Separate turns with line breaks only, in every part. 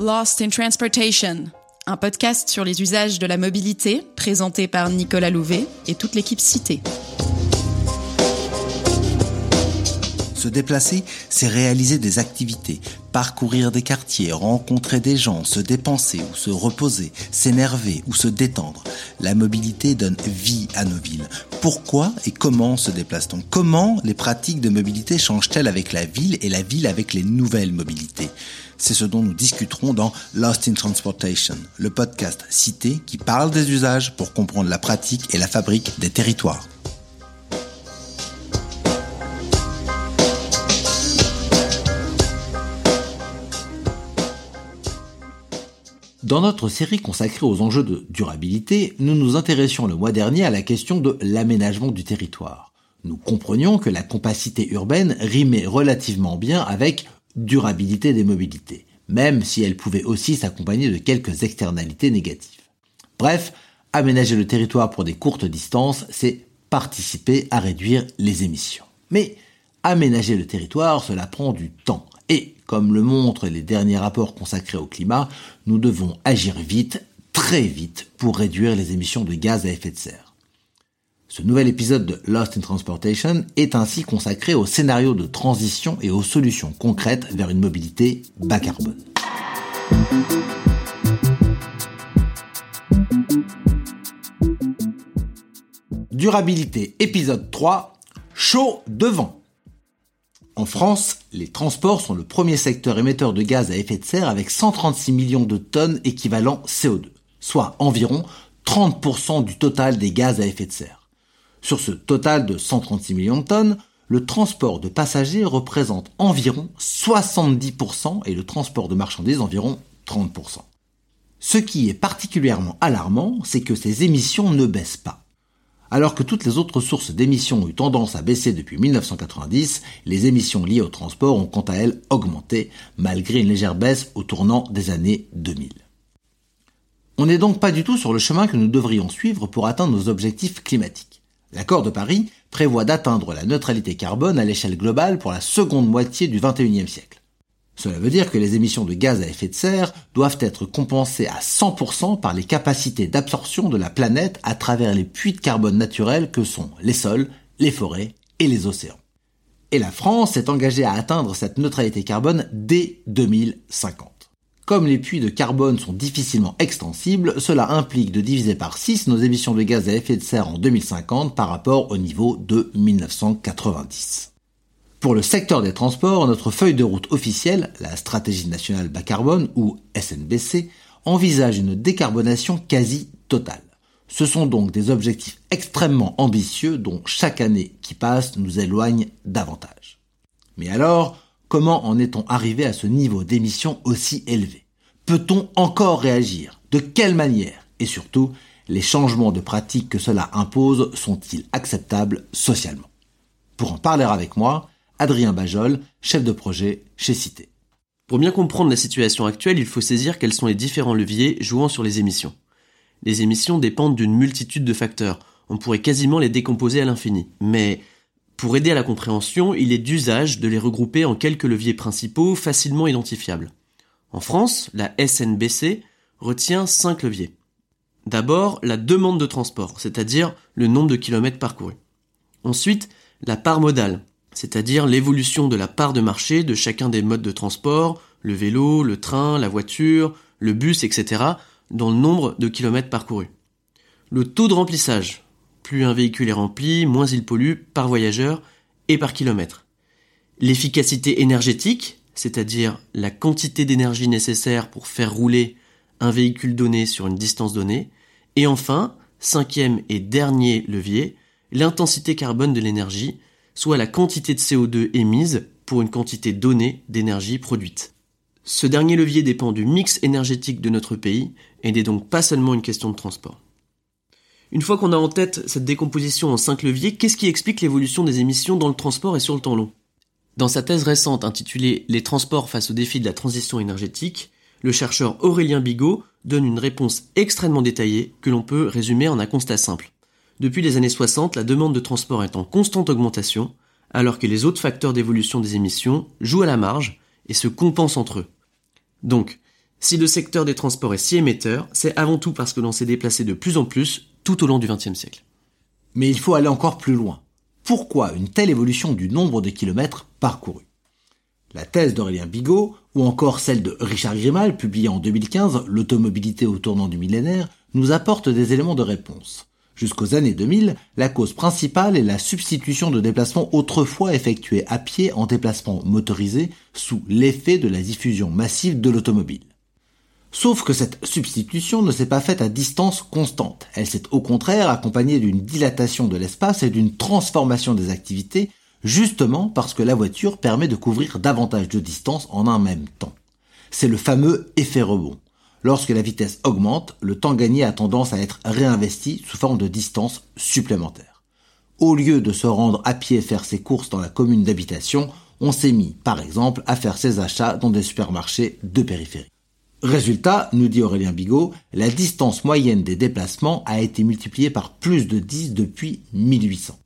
Lost in Transportation, un podcast sur les usages de la mobilité présenté par Nicolas Louvet et toute l'équipe citée.
Se déplacer, c'est réaliser des activités, parcourir des quartiers, rencontrer des gens, se dépenser ou se reposer, s'énerver ou se détendre. La mobilité donne vie à nos villes. Pourquoi et comment se déplace-t-on? Comment les pratiques de mobilité changent-elles avec la ville et la ville avec les nouvelles mobilités? C'est ce dont nous discuterons dans Lost in Transportation, le podcast cité qui parle des usages pour comprendre la pratique et la fabrique des territoires. Dans notre série consacrée aux enjeux de durabilité, nous nous intéressions le mois dernier à la question de l'aménagement du territoire. Nous comprenions que la compacité urbaine rimait relativement bien avec durabilité des mobilités, même si elle pouvait aussi s'accompagner de quelques externalités négatives. Bref, aménager le territoire pour des courtes distances, c'est participer à réduire les émissions. Mais aménager le territoire, cela prend du temps. Comme le montrent les derniers rapports consacrés au climat, nous devons agir vite, très vite, pour réduire les émissions de gaz à effet de serre. Ce nouvel épisode de Lost in Transportation est ainsi consacré au scénario de transition et aux solutions concrètes vers une mobilité bas carbone. Durabilité, épisode 3, chaud devant. En France, les transports sont le premier secteur émetteur de gaz à effet de serre avec 136 millions de tonnes équivalent CO2, soit environ 30% du total des gaz à effet de serre. Sur ce total de 136 millions de tonnes, le transport de passagers représente environ 70% et le transport de marchandises environ 30%. Ce qui est particulièrement alarmant, c'est que ces émissions ne baissent pas. Alors que toutes les autres sources d'émissions ont eu tendance à baisser depuis 1990, les émissions liées au transport ont quant à elles augmenté, malgré une légère baisse au tournant des années 2000. On n'est donc pas du tout sur le chemin que nous devrions suivre pour atteindre nos objectifs climatiques. L'accord de Paris prévoit d'atteindre la neutralité carbone à l'échelle globale pour la seconde moitié du XXIe siècle. Cela veut dire que les émissions de gaz à effet de serre doivent être compensées à 100% par les capacités d'absorption de la planète à travers les puits de carbone naturels que sont les sols, les forêts et les océans. Et la France s'est engagée à atteindre cette neutralité carbone dès 2050. Comme les puits de carbone sont difficilement extensibles, cela implique de diviser par 6 nos émissions de gaz à effet de serre en 2050 par rapport au niveau de 1990. Pour le secteur des transports, notre feuille de route officielle, la stratégie nationale bas carbone ou SNBC, envisage une décarbonation quasi totale. Ce sont donc des objectifs extrêmement ambitieux dont chaque année qui passe nous éloigne davantage. Mais alors, Comment en est-on arrivé à ce niveau d'émission aussi élevé? Peut-on encore réagir? De quelle manière? Et surtout, les changements de pratiques que cela impose sont-ils acceptables socialement? Pour en parler avec moi, Adrien Bajol, chef de projet chez Cité.
Pour bien comprendre la situation actuelle, il faut saisir quels sont les différents leviers jouant sur les émissions. Les émissions dépendent d'une multitude de facteurs. On pourrait quasiment les décomposer à l'infini. Mais pour aider à la compréhension, il est d'usage de les regrouper en quelques leviers principaux facilement identifiables. En France, la SNBC retient cinq leviers. D'abord, la demande de transport, c'est-à-dire le nombre de kilomètres parcourus. Ensuite, la part modale, c'est-à-dire l'évolution de la part de marché de chacun des modes de transport, le vélo, le train, la voiture, le bus, etc., dans le nombre de kilomètres parcourus. Le taux de remplissage, plus un véhicule est rempli, moins il pollue par voyageur et par kilomètre. L'efficacité énergétique, c'est-à-dire la quantité d'énergie nécessaire pour faire rouler un véhicule donné sur une distance donnée. Et enfin, cinquième et dernier levier, l'intensité carbone de l'énergie, soit la quantité de CO2 émise pour une quantité donnée d'énergie produite. Ce dernier levier dépend du mix énergétique de notre pays et n'est donc pas seulement une question de transport. Une fois qu'on a en tête cette décomposition en cinq leviers, qu'est-ce qui explique l'évolution des émissions dans le transport et sur le temps long? Dans sa thèse récente intitulée Les transports face aux défis de la transition énergétique, le chercheur Aurélien Bigot donne une réponse extrêmement détaillée que l'on peut résumer en un constat simple. Depuis les années 60, la demande de transport est en constante augmentation, alors que les autres facteurs d'évolution des émissions jouent à la marge et se compensent entre eux. Donc, Si le secteur des transports est si émetteur, c'est avant tout parce que l'on s'est déplacé de plus en plus tout au long du XXe siècle.
Mais il faut aller encore plus loin. Pourquoi une telle évolution du nombre de kilomètres parcourus? La thèse d'Aurélien Bigot, ou encore celle de Richard Grimal, publiée en 2015, L'automobilité au tournant du millénaire, nous apportent des éléments de réponse. Jusqu'aux années 2000, la cause principale est la substitution de déplacements autrefois effectués à pied en déplacements motorisés sous l'effet de la diffusion massive de l'automobile. Sauf que cette substitution ne s'est pas faite à distance constante. Elle s'est au contraire accompagnée d'une dilatation de l'espace et d'une transformation des activités, justement parce que la voiture permet de couvrir davantage de distance en un même temps. C'est le fameux effet rebond. Lorsque la vitesse augmente, le temps gagné a tendance à être réinvesti sous forme de distance supplémentaire. Au lieu de se rendre à pied faire ses courses dans la commune d'habitation, on s'est mis, par exemple, à faire ses achats dans des supermarchés de périphérie. Résultat, nous dit Aurélien Bigot, la distance moyenne des déplacements a été multipliée par plus de 10 depuis 1800.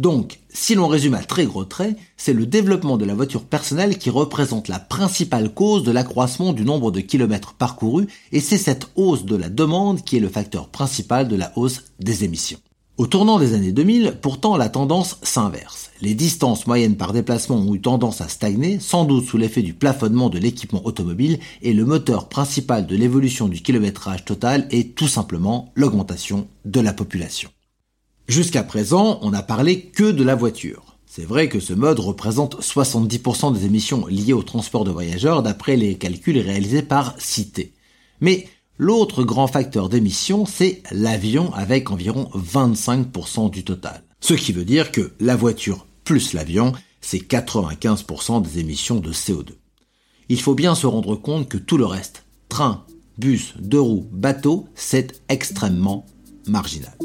Donc, si l'on résume à très gros traits, c'est le développement de la voiture personnelle qui représente la principale cause de l'accroissement du nombre de kilomètres parcourus et c'est cette hausse de la demande qui est le facteur principal de la hausse des émissions. Au tournant des années 2000, pourtant la tendance s'inverse. Les distances moyennes par déplacement ont eu tendance à stagner, sans doute sous l'effet du plafonnement de l'équipement automobile, et le moteur principal de l'évolution du kilométrage total est tout simplement l'augmentation de la population. Jusqu'à présent, on n'a parlé que de la voiture. C'est vrai que ce mode représente 70% des émissions liées au transport de voyageurs d'après les calculs réalisés par Cité. Mais L'autre grand facteur d'émission, c'est l'avion avec environ 25% du total. Ce qui veut dire que la voiture plus l'avion, c'est 95% des émissions de CO2. Il faut bien se rendre compte que tout le reste, train, bus, deux roues, bateau, c'est extrêmement marginal.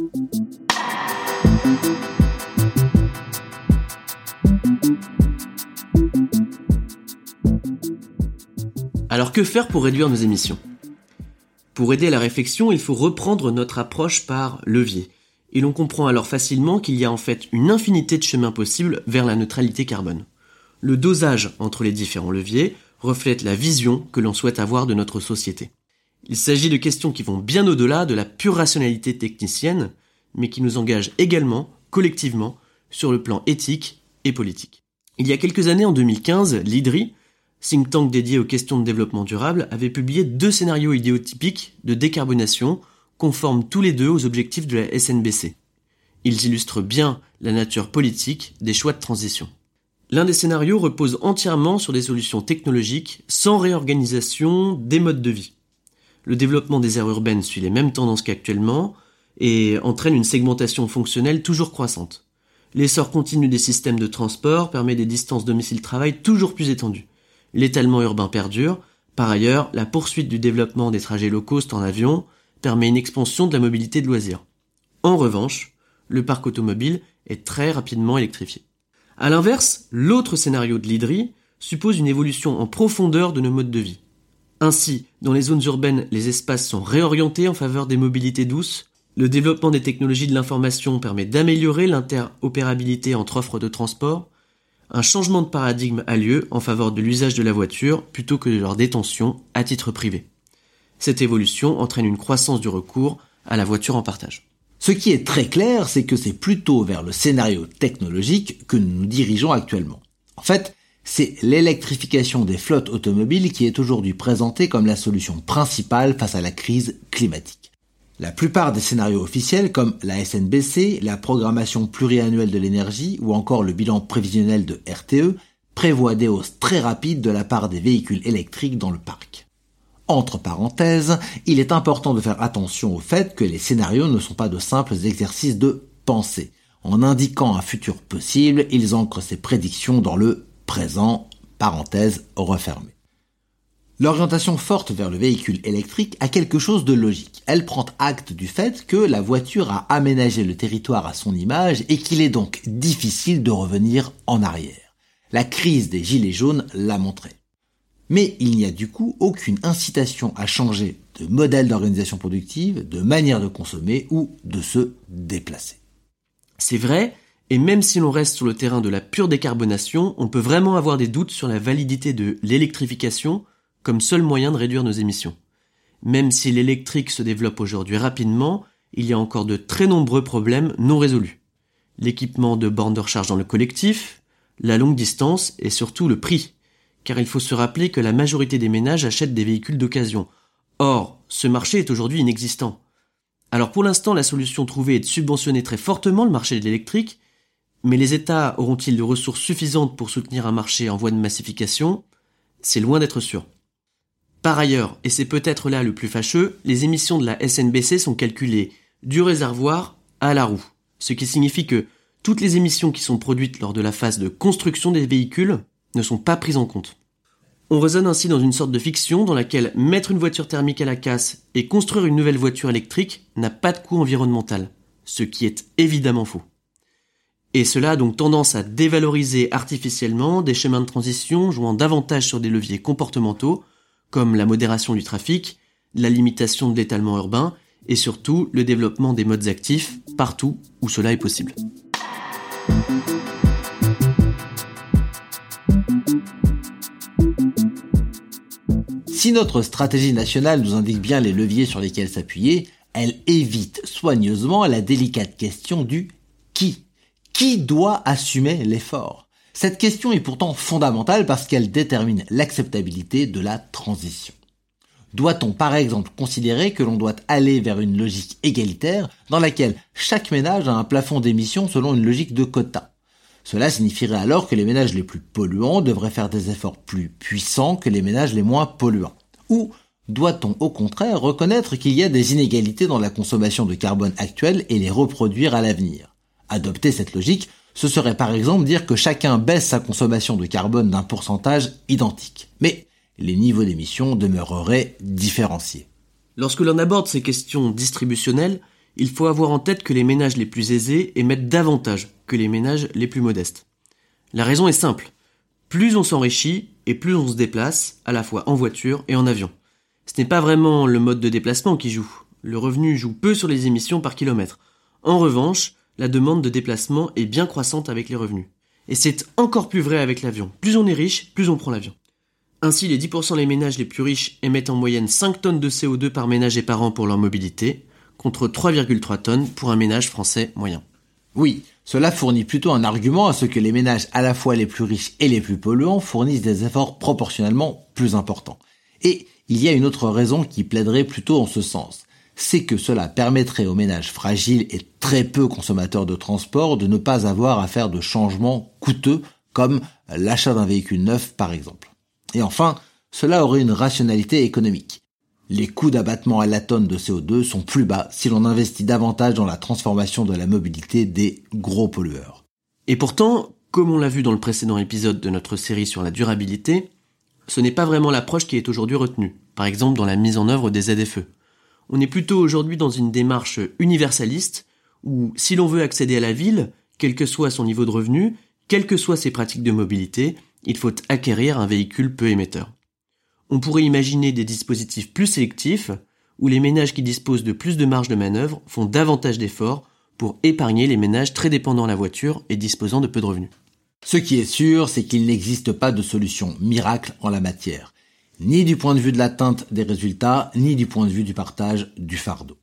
Alors que faire pour réduire nos émissions? Pour aider à la réflexion, il faut reprendre notre approche par levier. Et l'on comprend alors facilement qu'il y a en fait une infinité de chemins possibles vers la neutralité carbone. Le dosage entre les différents leviers reflète la vision que l'on souhaite avoir de notre société. Il s'agit de questions qui vont bien au-delà de la pure rationalité technicienne, mais qui nous engagent également, collectivement, sur le plan éthique et politique. Il y a quelques années, en 2015, l'IDRI, think tank dédié aux questions de développement durable, avait publié deux scénarios idéotypiques de décarbonation conformes tous les deux aux objectifs de la SNBC. Ils illustrent bien la nature politique des choix de transition. L'un des scénarios repose entièrement sur des solutions technologiques sans réorganisation des modes de vie. Le développement des aires urbaines suit les mêmes tendances qu'actuellement et entraîne une segmentation fonctionnelle toujours croissante. L'essor continu des systèmes de transport permet des distances domicile-travail toujours plus étendues l'étalement urbain perdure. Par ailleurs, la poursuite du développement des trajets low cost en avion permet une expansion de la mobilité de loisirs. En revanche, le parc automobile est très rapidement électrifié. À l'inverse, l'autre scénario de l'IDRI suppose une évolution en profondeur de nos modes de vie. Ainsi, dans les zones urbaines, les espaces sont réorientés en faveur des mobilités douces, le développement des technologies de l'information permet d'améliorer l'interopérabilité entre offres de transport, un changement de paradigme a lieu en faveur de l'usage de la voiture plutôt que de leur détention à titre privé. Cette évolution entraîne une croissance du recours à la voiture en partage.
Ce qui est très clair, c'est que c'est plutôt vers le scénario technologique que nous nous dirigeons actuellement. En fait, c'est l'électrification des flottes automobiles qui est aujourd'hui présentée comme la solution principale face à la crise climatique. La plupart des scénarios officiels, comme la SNBC, la programmation pluriannuelle de l'énergie ou encore le bilan prévisionnel de RTE, prévoient des hausses très rapides de la part des véhicules électriques dans le parc. Entre parenthèses, il est important de faire attention au fait que les scénarios ne sont pas de simples exercices de pensée. En indiquant un futur possible, ils ancrent ces prédictions dans le présent, parenthèse refermée. L'orientation forte vers le véhicule électrique a quelque chose de logique. Elle prend acte du fait que la voiture a aménagé le territoire à son image et qu'il est donc difficile de revenir en arrière. La crise des gilets jaunes l'a montré. Mais il n'y a du coup aucune incitation à changer de modèle d'organisation productive, de manière de consommer ou de se déplacer.
C'est vrai, et même si l'on reste sur le terrain de la pure décarbonation, on peut vraiment avoir des doutes sur la validité de l'électrification comme seul moyen de réduire nos émissions. Même si l'électrique se développe aujourd'hui rapidement, il y a encore de très nombreux problèmes non résolus. L'équipement de bornes de recharge dans le collectif, la longue distance et surtout le prix. Car il faut se rappeler que la majorité des ménages achètent des véhicules d'occasion. Or, ce marché est aujourd'hui inexistant. Alors pour l'instant, la solution trouvée est de subventionner très fortement le marché de l'électrique, mais les États auront-ils les ressources suffisantes pour soutenir un marché en voie de massification? C'est loin d'être sûr. Par ailleurs, et c'est peut-être là le plus fâcheux, les émissions de la SNBC sont calculées du réservoir à la roue, ce qui signifie que toutes les émissions qui sont produites lors de la phase de construction des véhicules ne sont pas prises en compte. On raisonne ainsi dans une sorte de fiction dans laquelle mettre une voiture thermique à la casse et construire une nouvelle voiture électrique n'a pas de coût environnemental, ce qui est évidemment faux. Et cela a donc tendance à dévaloriser artificiellement des chemins de transition jouant davantage sur des leviers comportementaux, comme la modération du trafic, la limitation de l'étalement urbain et surtout le développement des modes actifs partout où cela est possible.
Si notre stratégie nationale nous indique bien les leviers sur lesquels s'appuyer, elle évite soigneusement la délicate question du qui. Qui doit assumer l'effort? Cette question est pourtant fondamentale parce qu'elle détermine l'acceptabilité de la transition. Doit-on par exemple considérer que l'on doit aller vers une logique égalitaire dans laquelle chaque ménage a un plafond d'émissions selon une logique de quota? Cela signifierait alors que les ménages les plus polluants devraient faire des efforts plus puissants que les ménages les moins polluants. Ou doit-on au contraire reconnaître qu'il y a des inégalités dans la consommation de carbone actuelle et les reproduire à l'avenir? Adopter cette logique, ce serait par exemple dire que chacun baisse sa consommation de carbone d'un pourcentage identique. Mais les niveaux d'émissions demeureraient différenciés.
Lorsque l'on aborde ces questions distributionnelles, il faut avoir en tête que les ménages les plus aisés émettent davantage que les ménages les plus modestes. La raison est simple. Plus on s'enrichit et plus on se déplace, à la fois en voiture et en avion. Ce n'est pas vraiment le mode de déplacement qui joue. Le revenu joue peu sur les émissions par kilomètre. En revanche, la demande de déplacement est bien croissante avec les revenus. Et c'est encore plus vrai avec l'avion. Plus on est riche, plus on prend l'avion. Ainsi, les 10% des ménages les plus riches émettent en moyenne 5 tonnes de CO2 par ménage et par an pour leur mobilité, contre 3,3 tonnes pour un ménage français moyen.
Oui, cela fournit plutôt un argument à ce que les ménages à la fois les plus riches et les plus polluants fournissent des efforts proportionnellement plus importants. Et il y a une autre raison qui plaiderait plutôt en ce sens. C'est que cela permettrait aux ménages fragiles et très peu consommateurs de transport de ne pas avoir à faire de changements coûteux comme l'achat d'un véhicule neuf par exemple. Et enfin, cela aurait une rationalité économique. Les coûts d'abattement à la tonne de CO2 sont plus bas si l'on investit davantage dans la transformation de la mobilité des gros pollueurs.
Et pourtant, comme on l'a vu dans le précédent épisode de notre série sur la durabilité, ce n'est pas vraiment l'approche qui est aujourd'hui retenue, par exemple dans la mise en œuvre des ZFE. On est plutôt aujourd'hui dans une démarche universaliste, où si l'on veut accéder à la ville, quel que soit son niveau de revenu, quelles que soient ses pratiques de mobilité, il faut acquérir un véhicule peu émetteur. On pourrait imaginer des dispositifs plus sélectifs, où les ménages qui disposent de plus de marge de manœuvre font davantage d'efforts pour épargner les ménages très dépendants de la voiture et disposant de peu de revenus.
Ce qui est sûr, c'est qu'il n'existe pas de solution miracle en la matière, ni du point de vue de l'atteinte des résultats, ni du point de vue du partage du fardeau.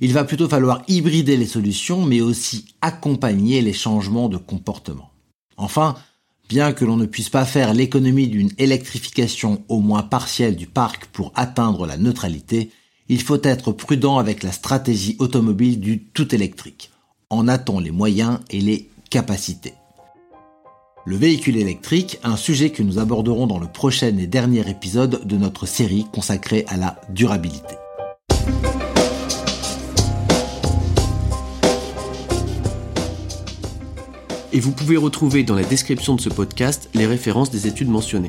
Il va plutôt falloir hybrider les solutions, mais aussi accompagner les changements de comportement. Enfin, Bien que l'on ne puisse pas faire l'économie d'une électrification au moins partielle du parc pour atteindre la neutralité, il faut être prudent avec la stratégie automobile du tout électrique. En a-t-on les moyens et les capacités Le véhicule électrique, un sujet que nous aborderons dans le prochain et dernier épisode de notre série consacrée à la durabilité.
et vous pouvez retrouver dans la description de ce podcast les références des études mentionnées.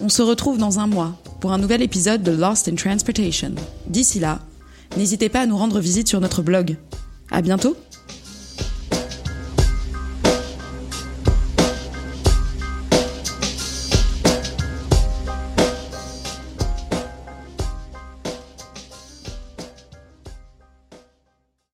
On se retrouve dans un mois pour un nouvel épisode de Lost in Transportation. D'ici là, n'hésitez pas à nous rendre visite sur notre blog. À bientôt!